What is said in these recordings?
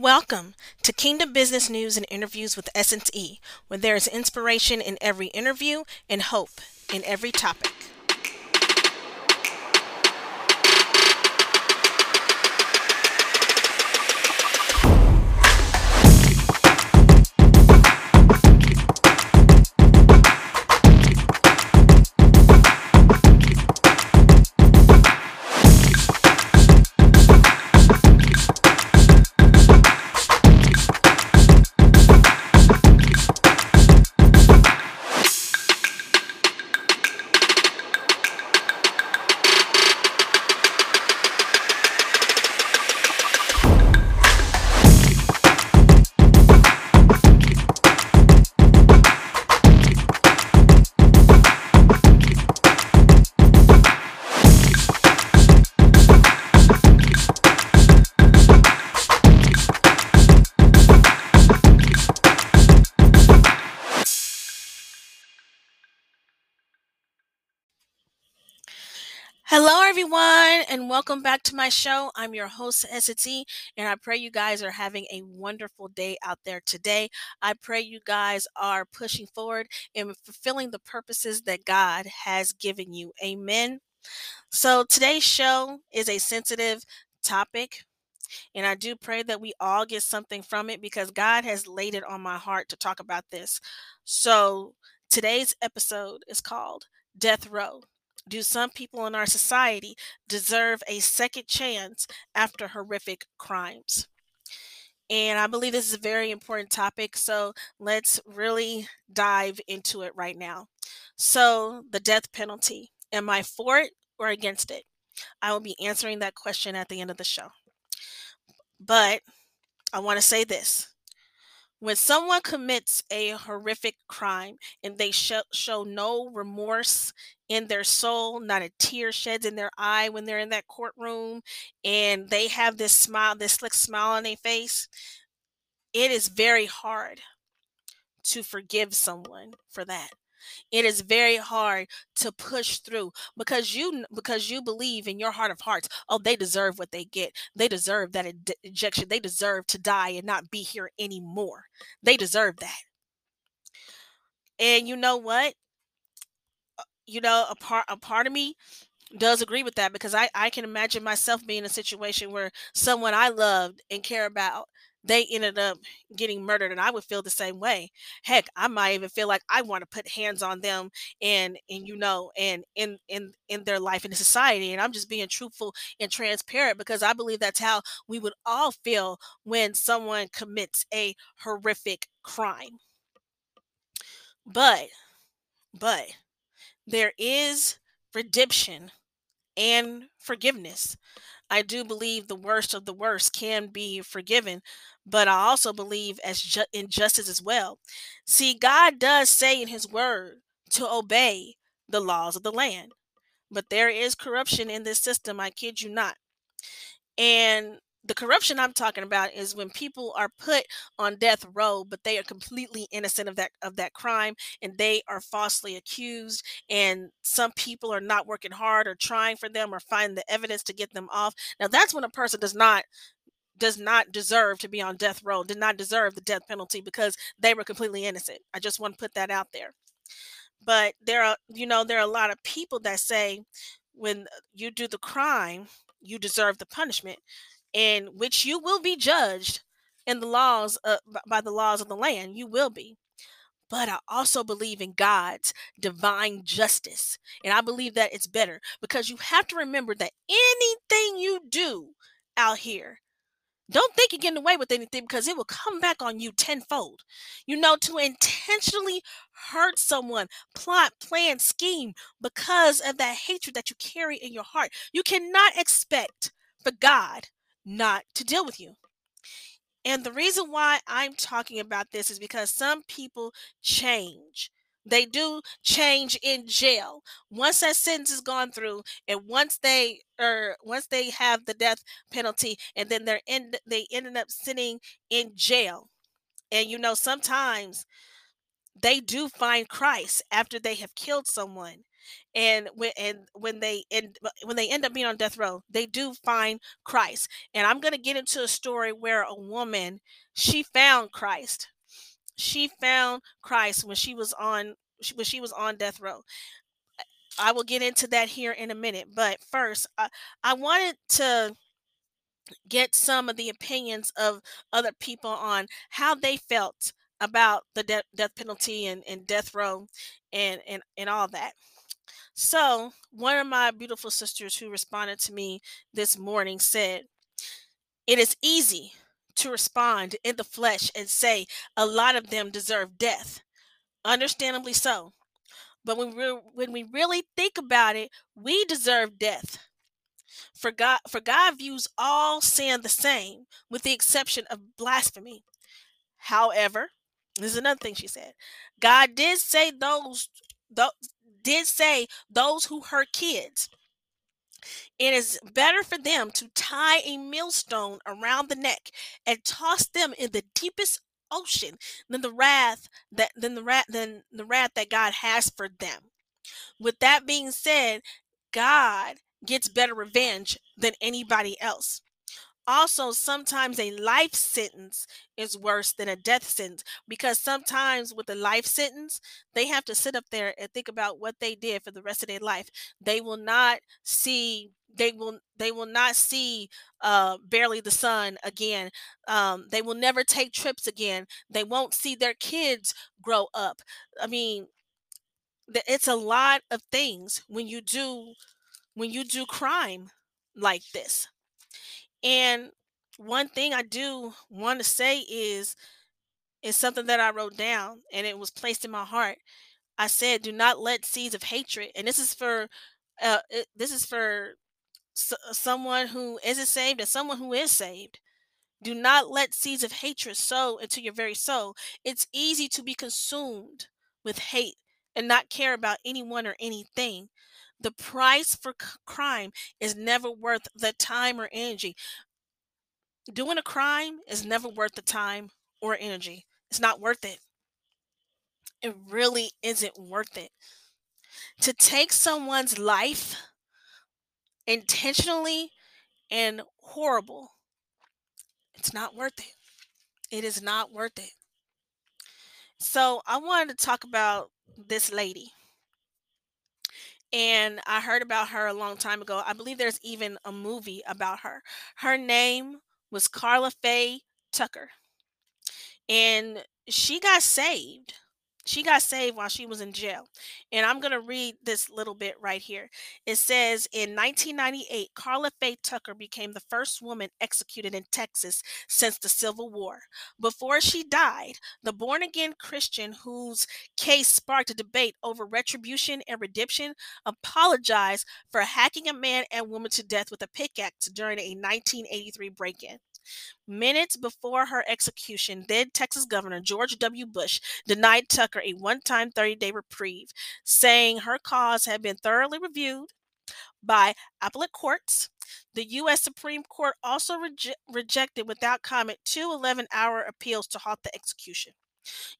Welcome to Kingdom Business News and Interviews with Essence E, where there is inspiration in every interview and hope in every topic. Hello, everyone, and welcome back to my show. I'm your host, ST, and I pray you guys are having a wonderful day out there today. I pray you guys are pushing forward and fulfilling the purposes that God has given you. Amen. So, today's show is a sensitive topic, and I do pray that we all get something from it because God has laid it on my heart to talk about this. So, today's episode is called Death Row do some people in our society deserve a second chance after horrific crimes? And I believe this is a very important topic. So let's really dive into it right now. So, the death penalty am I for it or against it? I will be answering that question at the end of the show. But I want to say this when someone commits a horrific crime and they show, show no remorse in their soul, not a tear sheds in their eye when they're in that courtroom, and they have this smile, this slick smile on their face, it is very hard to forgive someone for that it is very hard to push through because you because you believe in your heart of hearts oh they deserve what they get. They deserve that ejection they deserve to die and not be here anymore. They deserve that. And you know what? Uh, you know a part a part of me does agree with that because I, I can imagine myself being in a situation where someone I loved and care about they ended up getting murdered and i would feel the same way. Heck i might even feel like i want to put hands on them and and you know and in in in their life in society and i'm just being truthful and transparent because i believe that's how we would all feel when someone commits a horrific crime. But but there is redemption and forgiveness I do believe the worst of the worst can be forgiven, but I also believe as ju- injustice as well. See, God does say in His Word to obey the laws of the land, but there is corruption in this system. I kid you not. And the corruption I'm talking about is when people are put on death row, but they are completely innocent of that of that crime, and they are falsely accused. And some people are not working hard or trying for them or finding the evidence to get them off. Now that's when a person does not does not deserve to be on death row, did not deserve the death penalty because they were completely innocent. I just want to put that out there. But there are, you know, there are a lot of people that say when you do the crime, you deserve the punishment in which you will be judged in the laws by the laws of the land you will be but I also believe in God's divine justice. And I believe that it's better because you have to remember that anything you do out here, don't think you're getting away with anything because it will come back on you tenfold. You know, to intentionally hurt someone, plot, plan, scheme because of that hatred that you carry in your heart. You cannot expect for God not to deal with you. And the reason why I'm talking about this is because some people change. They do change in jail. Once that sentence is gone through, and once they or once they have the death penalty, and then they're in they ended up sitting in jail. And you know, sometimes they do find Christ after they have killed someone. And when and when they end when they end up being on death row they do find christ and i'm going to get into a story where a woman she found christ. She found christ when she was on when she was on death row. I will get into that here in a minute but first i, I wanted to get some of the opinions of other people on how they felt about the de- death penalty and, and death row and, and and all that so, one of my beautiful sisters who responded to me this morning said, It is easy to respond in the flesh and say a lot of them deserve death. Understandably so. But when we when we really think about it, we deserve death. For God for God views all sin the same, with the exception of blasphemy. However, this is another thing she said. God did say those, those did say those who hurt kids. It is better for them to tie a millstone around the neck and toss them in the deepest ocean than the wrath that than the wrath than the wrath that God has for them. With that being said, God gets better revenge than anybody else. Also, sometimes a life sentence is worse than a death sentence because sometimes with a life sentence, they have to sit up there and think about what they did for the rest of their life. They will not see they will they will not see uh barely the sun again. Um they will never take trips again. They won't see their kids grow up. I mean it's a lot of things when you do when you do crime like this and one thing I do want to say is is something that I wrote down and it was placed in my heart. I said, "Do not let seeds of hatred." And this is for uh it, this is for s- someone who isn't saved and someone who is saved. Do not let seeds of hatred sow into your very soul. It's easy to be consumed with hate and not care about anyone or anything. The price for c- crime is never worth the time or energy doing a crime is never worth the time or energy. It's not worth it. It really isn't worth it. To take someone's life intentionally and horrible, it's not worth it. It is not worth it. So, I wanted to talk about this lady. And I heard about her a long time ago. I believe there's even a movie about her. Her name was Karla Faye Tucker. and she got saved. She got saved while she was in jail. And I'm going to read this little bit right here. It says in 1998, Karla Faye Tucker became the first woman executed in Texas since the Civil War. Before she died, the born again Christian whose case sparked a debate over retribution and redemption apologized for hacking a man and woman to death with a pickaxe during a 1983 break in. Minutes before her execution, then Texas Governor George W. Bush denied Tucker a one time 30 day reprieve, saying her cause had been thoroughly reviewed by appellate courts. The U.S. Supreme Court also reje- rejected without comment two 11 hour appeals to halt the execution.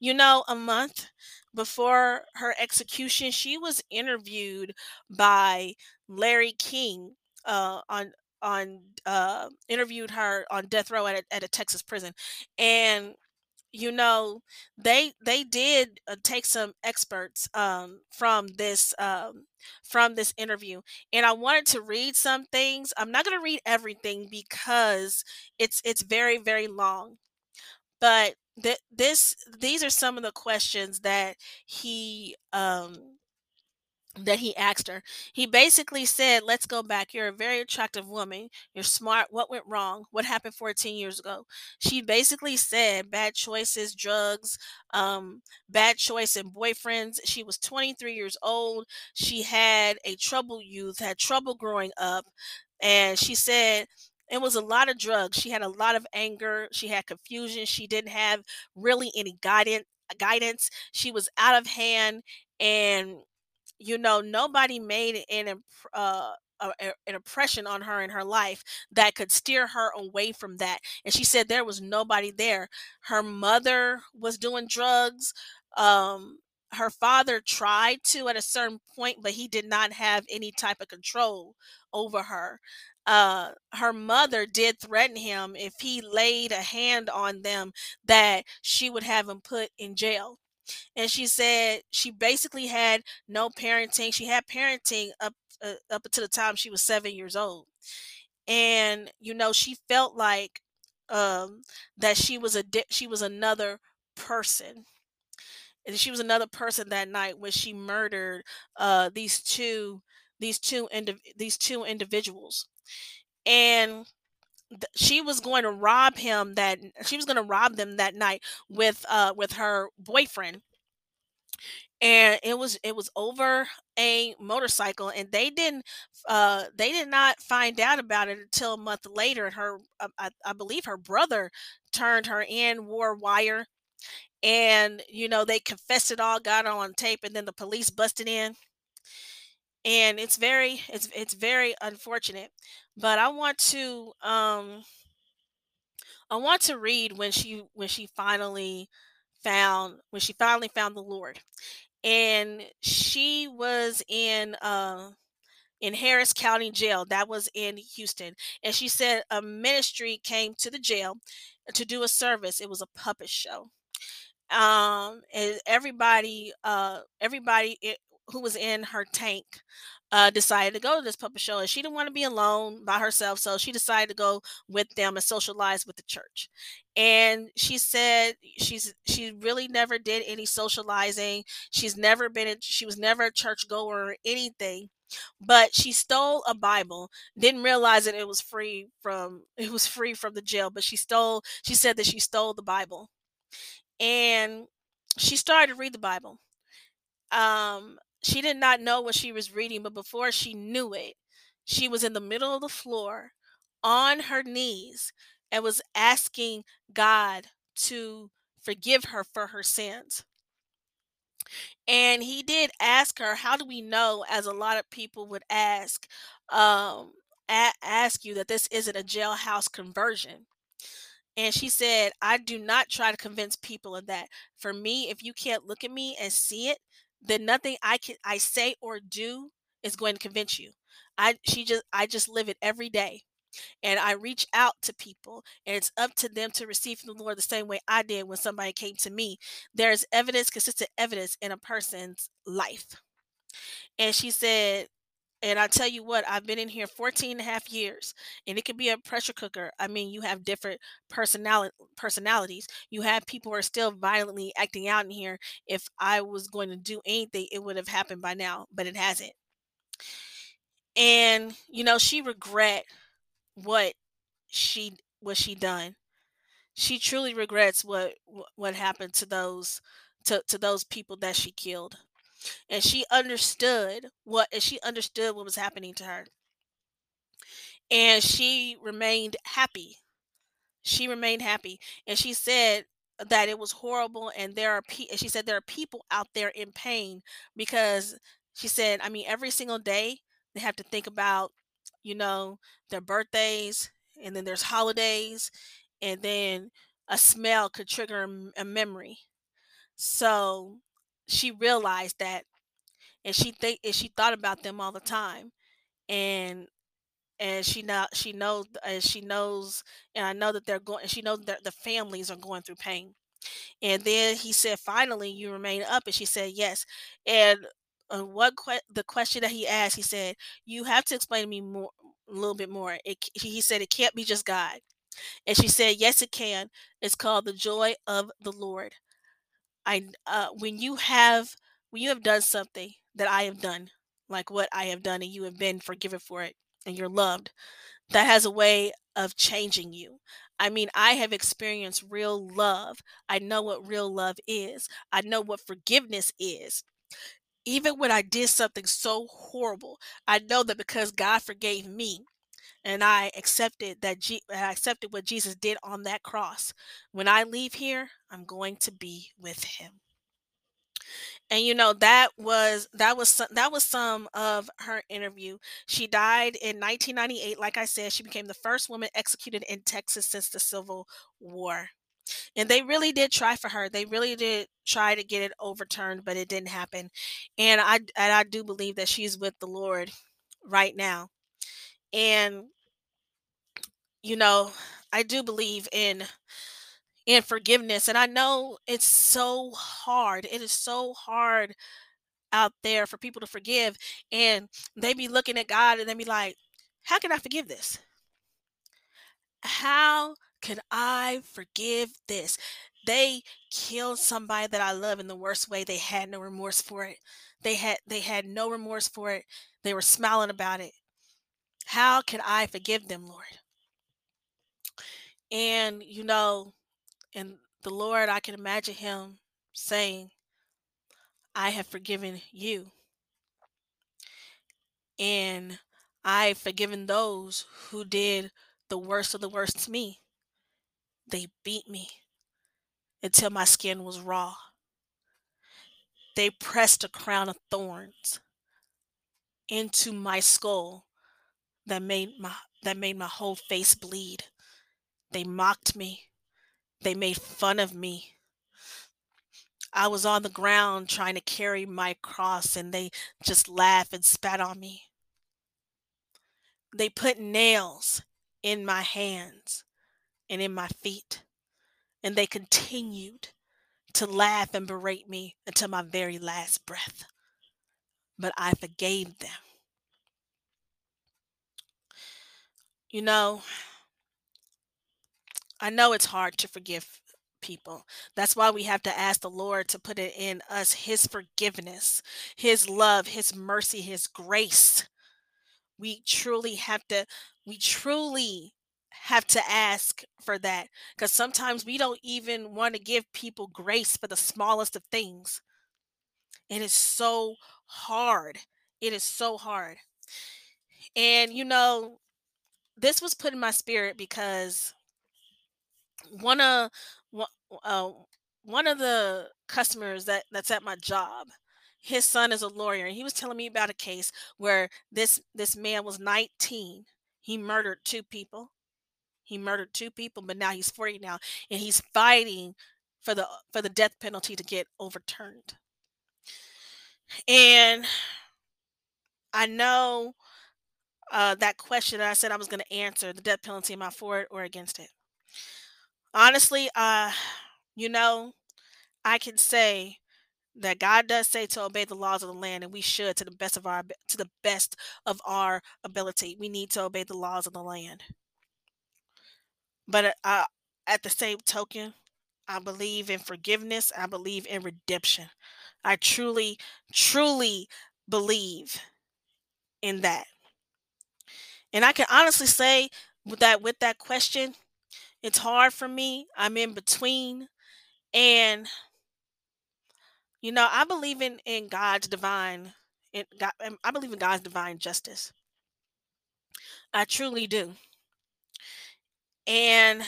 You know, a month before her execution, she was interviewed by Larry King uh, on on uh, interviewed her on death row at a, at a Texas prison, and you know they they did uh, take some experts um, from this um, from this interview, and I wanted to read some things. I'm not going to read everything because it's it's very very long but th- this these are some of the questions that he um that he asked her. He basically said, Let's go back. You're a very attractive woman. You're smart. What went wrong? What happened 14 years ago? She basically said bad choices, drugs, um, bad choice in boyfriends. She was 23 years old. She had a troubled youth, had trouble growing up. And she said, it was a lot of drugs. She had a lot of anger. She had confusion. She didn't have really any guidance. Guidance. She was out of hand, and you know nobody made an uh, an impression on her in her life that could steer her away from that and she said there was nobody there her mother was doing drugs um her father tried to at a certain point, but he did not have any type of control over her. Uh, her mother did threaten him if he laid a hand on them that she would have him put in jail. And she said she basically had no parenting. She had parenting up uh, up until the time she was seven years old, and you know she felt like um, that she was a di- she was another person and she was another person that night when she murdered uh, these two these two indiv- these two individuals and she was going to rob him that she was going to rob them that night with uh with her boyfriend. And it was it was over a motorcycle and they didn't uh they did not find out about it until a month later and her uh, I, I believe her brother turned her in wore wire and you know they confessed it all got on tape and then the police busted in and it's very it's it's very unfortunate but i want to um i want to read when she when she finally found when she finally found the lord and she was in uh in Harris County Jail. That was in Houston. And she said a ministry came to the jail to do a service. It was a puppet show um and everybody uh everybody who was in her tank uh decided to go to this puppet show and she didn't want to be alone by herself so she decided to go with them and socialize with the church. And she said she's she really never did any socializing. She's never been she was never a church goer or anything but she stole a bible didn't realize that it was free from it was free from the jail but she stole she said that she stole the bible. And she started to read the Bible. Um, she did not know what she was reading, but before she knew it, she was in the middle of the floor on her knees and was asking God to forgive her for her sins. And he did ask her, How do we know, as a lot of people would ask, um, a- ask you that this isn't a jailhouse conversion? And she said, I do not try to convince people of that. For me, if you can't look at me and see it, then nothing I can I say or do is going to convince you. I she just I just live it every day. And I reach out to people and it's up to them to receive from the Lord the same way I did when somebody came to me. There's evidence, consistent evidence in a person's life. And she said, and I tell you what, I've been in here 14 and a half years, and it could be a pressure cooker. I mean, you have different personality personalities. You have people who are still violently acting out in here. If I was going to do anything, it would have happened by now, but it hasn't. And you know, she regret what she what she done. She truly regrets what what happened to those to, to those people that she killed and she understood what and she understood what was happening to her. And she remained happy. She remained happy and she said that it was horrible and there are pe- and she said there are people out there in pain because she said i mean every single day they have to think about you know their birthdays and then there's holidays and then a smell could trigger a memory. So she realized that and she think and she thought about them all the time and and she not she knows and she knows and I know that they're going and she knows that the families are going through pain. And then he said, "Finally, you remain up." And she said, "Yes." And uh, what que- the question that he asked, he said, "You have to explain to me more, a little bit more." It, he said, "It can't be just God." And she said, "Yes, it can. It's called the joy of the Lord." I uh, when you have when you have done something that I have done, like what I have done, and you have been forgiven for it, and you're loved, that has a way of changing you. I mean, I have experienced real love. I know what real love is. I know what forgiveness is. Even when I did something so horrible, I know that because God forgave me, and I accepted that G- I accepted what Jesus did on that cross. When I leave here, I'm going to be with him and you know that was that was some, that was some of her interview she died in 1998 like i said she became the first woman executed in texas since the civil war and they really did try for her. They really did try to get it overturned, but it didn't happen. And I and I do believe that she's with the Lord right now. And you know, I do believe in in forgiveness and I know it's so hard. It is so hard out there for people to forgive and they be looking at God and they be like, "How can I forgive this?" How can I forgive this? They killed somebody that I love in the worst way. They had no remorse for it. They had they had no remorse for it. They were smiling about it. How can I forgive them, Lord? And you know, and the Lord, I can imagine him saying, I have forgiven you. And I've forgiven those who did the worst of the worst to me. They beat me until my skin was raw. They pressed a crown of thorns into my skull that made my that made my whole face bleed. They mocked me. They made fun of me. I was on the ground trying to carry my cross and they just laughed and spat on me. They put nails in my hands and in my feet, and they continued to laugh and berate me until my very last breath. But I forgave them. You know, I know it's hard to forgive people. That's why we have to ask the Lord to put it in us His forgiveness, His love, His mercy, His grace. We truly have to, we truly have to ask for that because sometimes we don't even want to give people grace for the smallest of things. It is so hard. It is so hard. And you know, this was put in my spirit because one of uh, one of the customers that that's at my job his son is a lawyer and he was telling me about a case where this this man was 19 he murdered two people. He murdered two people but now he's 40 now and he's fighting for the for the death penalty to get overturned. And i know uh, that question that i said i was going to answer the death penalty am i for it or against it honestly uh you know i can say that God does say to obey the laws of the land, and we should to the best of our to the best of our ability. We need to obey the laws of the land. But uh, at the same token, I believe in forgiveness. I believe in redemption. I truly, truly believe in that. And I can honestly say with that with that question, it's hard for me. I'm in between, and you know, I believe in in God's divine in God, um, I believe in God's divine justice. I truly do. And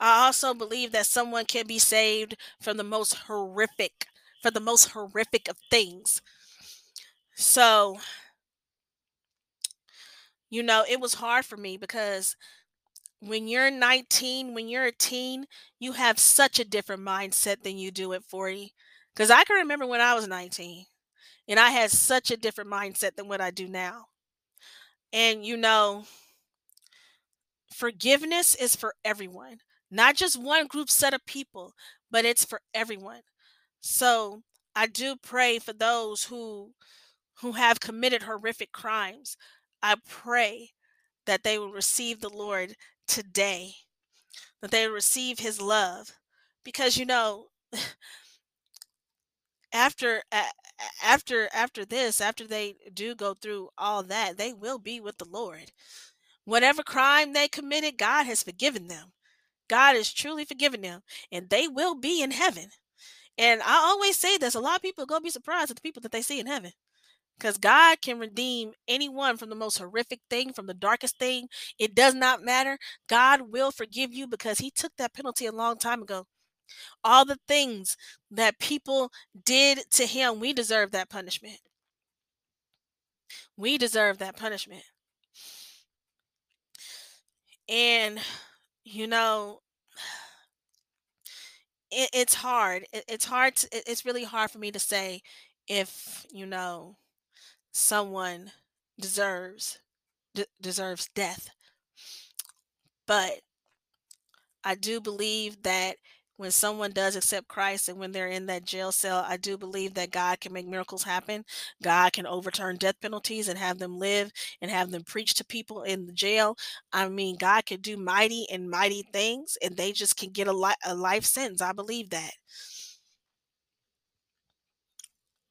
I also believe that someone can be saved from the most horrific, for the most horrific of things. So, you know, it was hard for me because when you're 19, when you're a teen, you have such a different mindset than you do at 40. Because I can remember when I was 19 and I had such a different mindset than what I do now. And, you know, forgiveness is for everyone, not just one group set of people, but it's for everyone. So I do pray for those who who have committed horrific crimes. I pray that they will receive the Lord today, that they receive his love. Because you know, after after after this after they do go through all that they will be with the lord. Whatever crime they committed god has forgiven them. God has truly forgiven them and they will be in heaven. And i always say this a lot of people are going to be surprised at the people that they see in heaven because god can redeem anyone from the most horrific thing from the darkest thing it does not matter god will forgive you because he took that penalty a long time ago all the things that people did to him, we deserve that punishment. We deserve that punishment. And, you know, it, it's hard. It, it's hard. To, it, it's really hard for me to say if you know someone deserves d- deserves death. But I do believe that when someone does accept Christ and when they're in that jail cell, I do believe that God can make miracles happen. God can overturn death penalties and have them live and have them preach to people in the jail. I mean, God can do mighty and mighty things, and they just can get a, li- a life sentence. I believe that.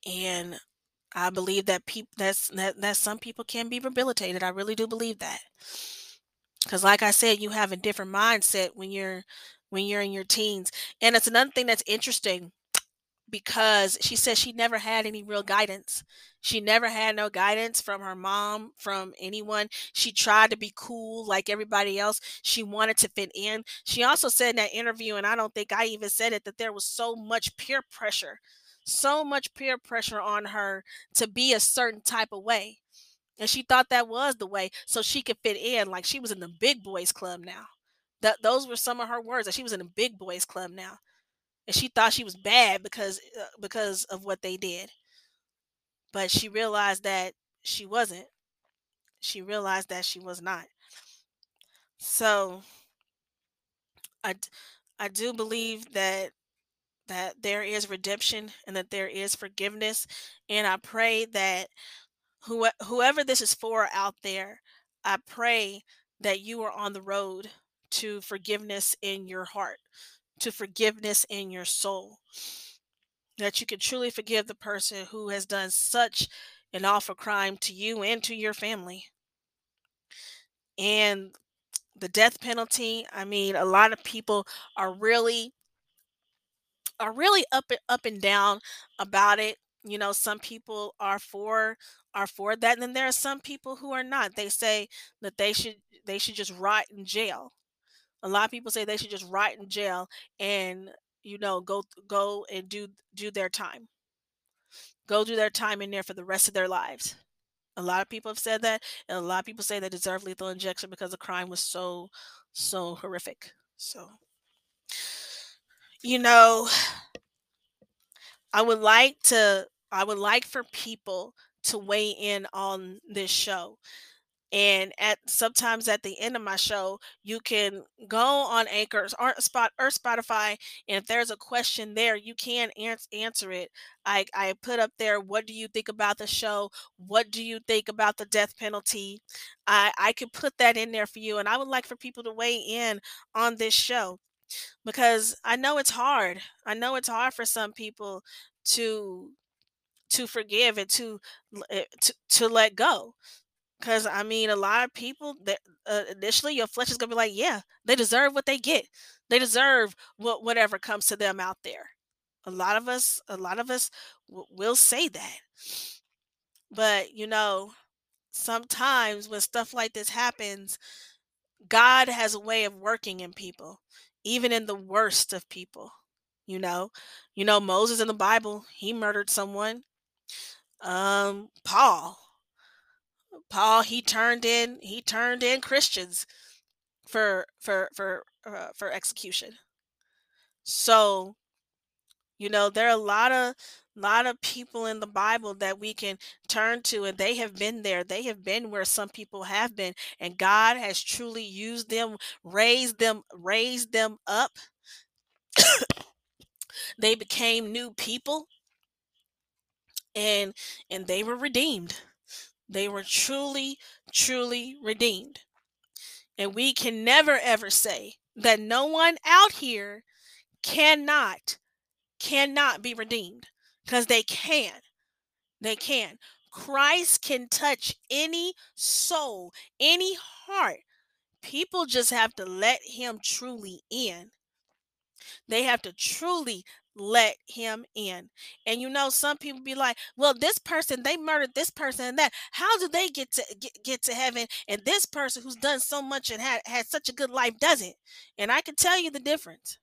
And I believe that people that's that, that some people can be rehabilitated. I really do believe that. Cuz like I said, you have a different mindset when you're when you're in your teens. And it's another thing that's interesting because she says she never had any real guidance. She never had no guidance from her mom, from anyone. She tried to be cool like everybody else. She wanted to fit in. She also said in that interview, and I don't think I even said it, that there was so much peer pressure, so much peer pressure on her to be a certain type of way. And she thought that was the way so she could fit in. Like she was in the big boys club now. That those were some of her words that she was in a big boys club now and she thought she was bad because uh, because of what they did but she realized that she wasn't she realized that she was not so i i do believe that that there is redemption and that there is forgiveness and i pray that who, whoever this is for out there i pray that you are on the road to forgiveness in your heart to forgiveness in your soul. That you can truly forgive the person who has done such an awful crime to you and to your family. And the death penalty, I mean, a lot of people are really are really up and up and down about it. You know, some people are for are for that, and then there are some people who are not. They say that they should they should just rot in jail a lot of people say they should just rot in jail and you know go go and do do their time go do their time in there for the rest of their lives a lot of people have said that and a lot of people say they deserve lethal injection because the crime was so so horrific so you know i would like to i would like for people to weigh in on this show and at sometimes at the end of my show you can go on anchors or spot or spotify and if there's a question there you can ans- answer it. I, I put up there what do you think about the show? What do you think about the death penalty? I i could put that in there for you and i would like for people to weigh in on this show because i know it's hard i know it's hard for some people to to forgive and to eh, to, to let go because I mean, a lot of people that uh, initially your flesh is gonna be like, yeah, they deserve what they get. They deserve what whatever comes to them out there. A lot of us, a lot of us w- will say that. But you know, sometimes when stuff like this happens, God has a way of working in people, even in the worst of people. You know, you know Moses in the Bible, he murdered someone. Um, Paul, Paul he turned in he turned in Christians for for for uh, for execution. So, you know, there are a lot of lot of people in the Bible that we can turn to and they have been there. They have been where some people have been and God has truly used them, raised them, raised them up. they became new people and and they were redeemed. They were truly truly redeemed. And we can never ever say that no one out here cannot cannot be redeemed because they can. They can. Christ can touch any soul, any heart. People just have to let him truly in. They have to truly let him in. And you know, some people be like, well, this person, they murdered this person and that. How do they get to get, get to heaven? And this person who's done so much and had, had such a good life doesn't. And I can tell you the difference.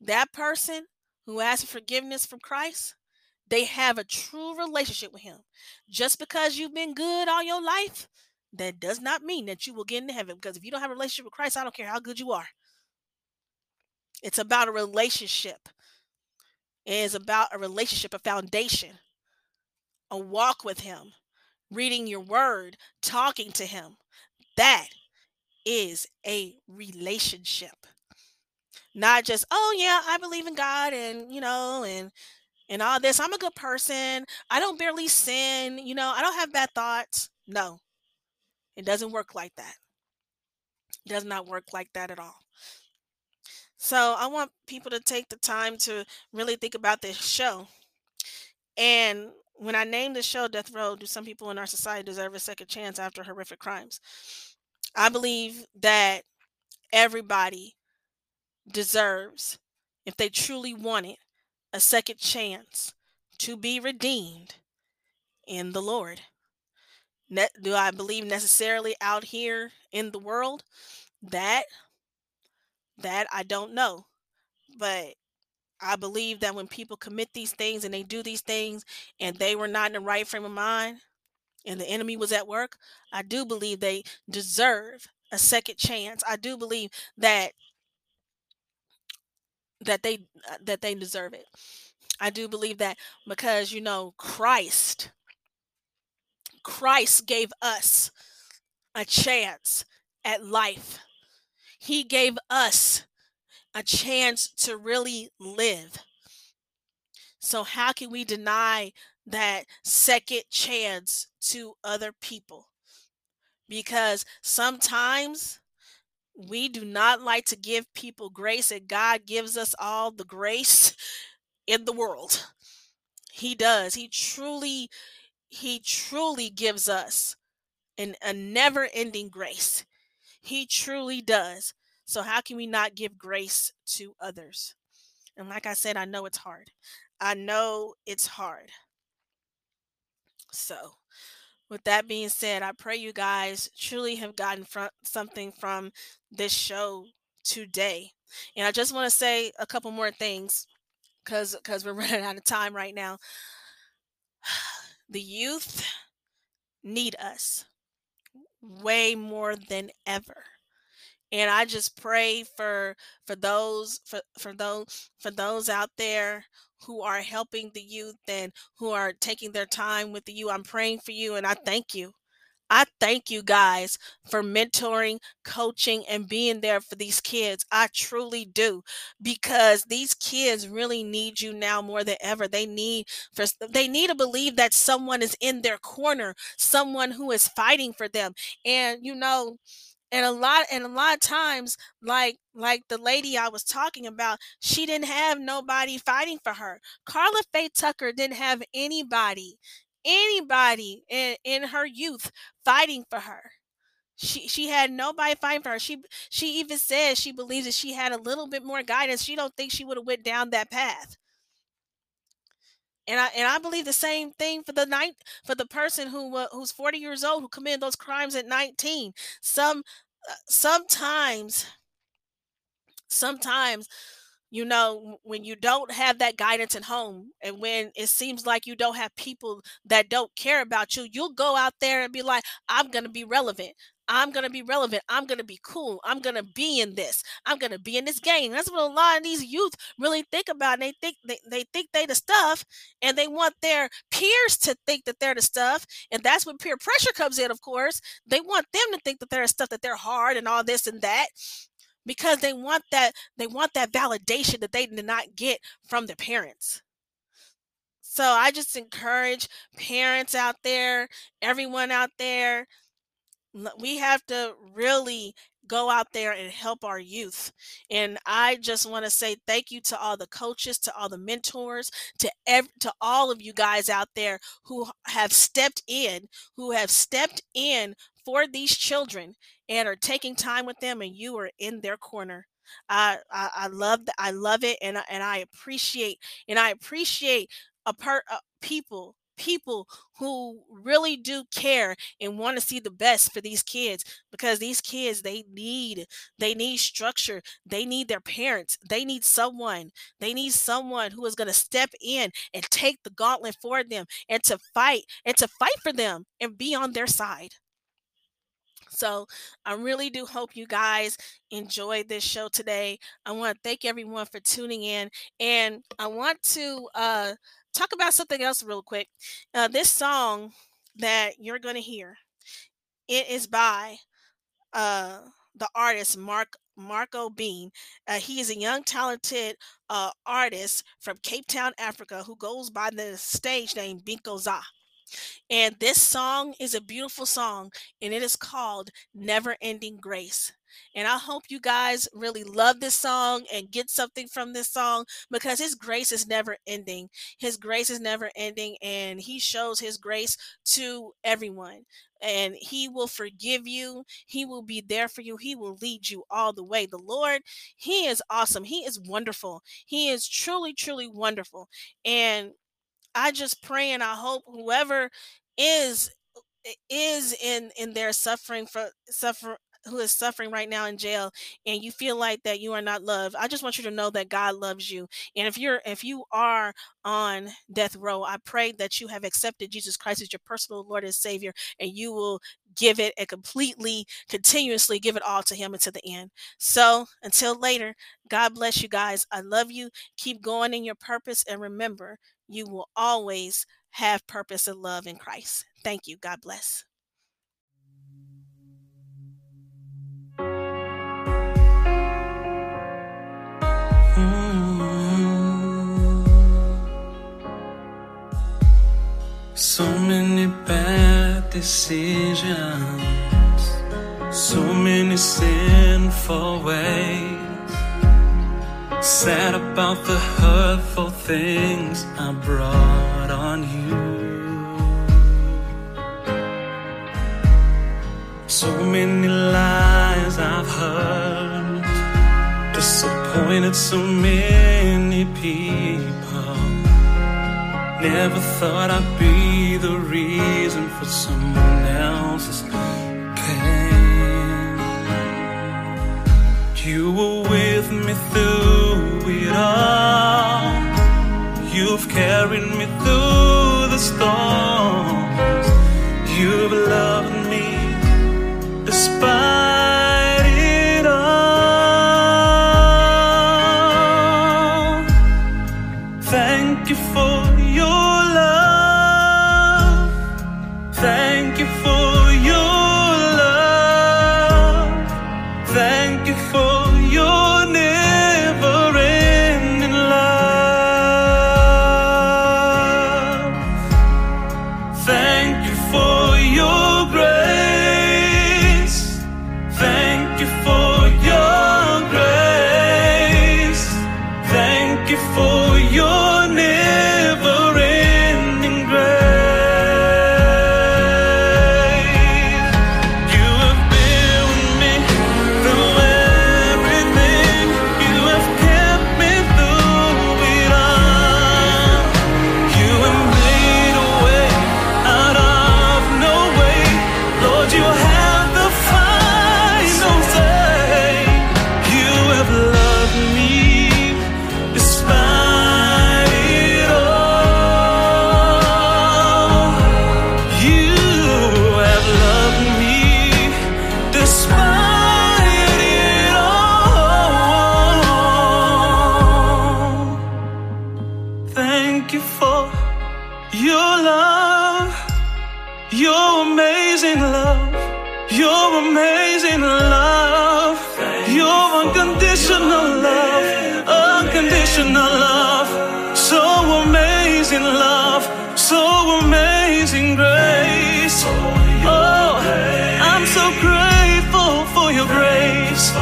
That person who asks forgiveness from Christ, they have a true relationship with him. Just because you've been good all your life, that does not mean that you will get into heaven. Because if you don't have a relationship with Christ, I don't care how good you are. It's about a relationship. It is about a relationship, a foundation, a walk with Him, reading your word, talking to Him. That is a relationship. Not just, oh yeah, I believe in God and you know, and and all this. I'm a good person. I don't barely sin, you know, I don't have bad thoughts. No. It doesn't work like that. It does not work like that at all. So I want people to take the time to really think about this show. And when I named the show Death Row, do some people in our society deserve a second chance after horrific crimes? I believe that everybody deserves, if they truly want it, a second chance to be redeemed in the Lord. Ne- do I believe necessarily out here in the world that that I don't know. But I believe that when people commit these things and they do these things and they were not in the right frame of mind and the enemy was at work, I do believe they deserve a second chance. I do believe that that they uh, that they deserve it. I do believe that because you know Christ Christ gave us a chance at life. He gave us a chance to really live. So how can we deny that second chance to other people? Because sometimes we do not like to give people grace, and God gives us all the grace in the world. He does. He truly, He truly gives us an, a never ending grace. He truly does. So, how can we not give grace to others? And like I said, I know it's hard. I know it's hard. So, with that being said, I pray you guys truly have gotten something from this show today. And I just want to say a couple more things because because we're running out of time right now. The youth need us way more than ever. And I just pray for for those for for those for those out there who are helping the youth and who are taking their time with the youth. I'm praying for you and I thank you. I thank you guys for mentoring, coaching, and being there for these kids. I truly do because these kids really need you now more than ever. They need for they need to believe that someone is in their corner, someone who is fighting for them. And you know, and a lot and a lot of times like like the lady i was talking about she didn't have nobody fighting for her karla faye tucker didn't have anybody anybody in, in her youth fighting for her. She she had nobody fighting for her. She she even said she believes that she had a little bit more guidance. She don't think she would have went down that path. And I and I believe the same thing for the night for the person who who's 40 years old who committed those crimes at 19. Some uh, sometimes sometimes you know when you don't have that guidance at home and when it seems like you don't have people that don't care about you you'll go out there and be like i'm going to be relevant. I'm going to be relevant. I'm going to be cool. I'm going to be in this. I'm going to be in this game. That's what a lot of these youth really think about and they think they, they think they the stuff and they want their peers to think that they're the stuff and that's when peer pressure comes in of course. They want them to think that they're the stuff that they're hard and all this and that because they want that they want that validation that they did not get from their parents so i just encourage parents out there everyone out there we have to really go out there and help our youth. And I just want to say thank you to all the coaches, to all the mentors, to ev- to all of you guys out there who have stepped in, who have stepped in for these children and are taking time with them and you are in their corner. I I, I love I love it and and I appreciate and I appreciate a part uh, people people who really do care and want to see the best for these kids because these kids they need they need structure they need their parents they need someone they need someone who is going to step in and take the gauntlet for them and to fight and to fight for them and be on their side So I really do hope you guys enjoyed this show today. I want to thank everyone for tuning in, and I want to uh, talk about something else real quick. Uh, this song that you're going to hear, it is by uh, the artist Mark Marco Bean. Uh, he is a young, talented uh, artist from Cape Town, Africa, who goes by the stage name Binko Za. And this song is a beautiful song, and it is called Never Ending Grace. And I hope you guys really love this song and get something from this song because His grace is never ending. His grace is never ending, and He shows His grace to everyone. And He will forgive you, He will be there for you, He will lead you all the way. The Lord, He is awesome, He is wonderful, He is truly, truly wonderful. And I just pray and I hope whoever is is in in their suffering for suffer who is suffering right now in jail and you feel like that you are not loved i just want you to know that god loves you and if you're if you are on death row i pray that you have accepted jesus christ as your personal lord and savior and you will give it and completely continuously give it all to him until the end. So until later god bless you guys i love you keep going in your purpose and remember you will always have purpose and love in Christ. Thank you. God bless. Mm-hmm. So many bad decisions, so many sinful ways sad about the hurtful things I brought on you. So many lies I've heard, disappointed so many people. Never thought I'd be the reason for someone else's pain. You were with me through it all. You've carried me through the storms. You've loved your love, your amazing love, your amazing love, your unconditional love, unconditional love, so amazing love, so amazing grace. Oh, I'm so grateful for your grace.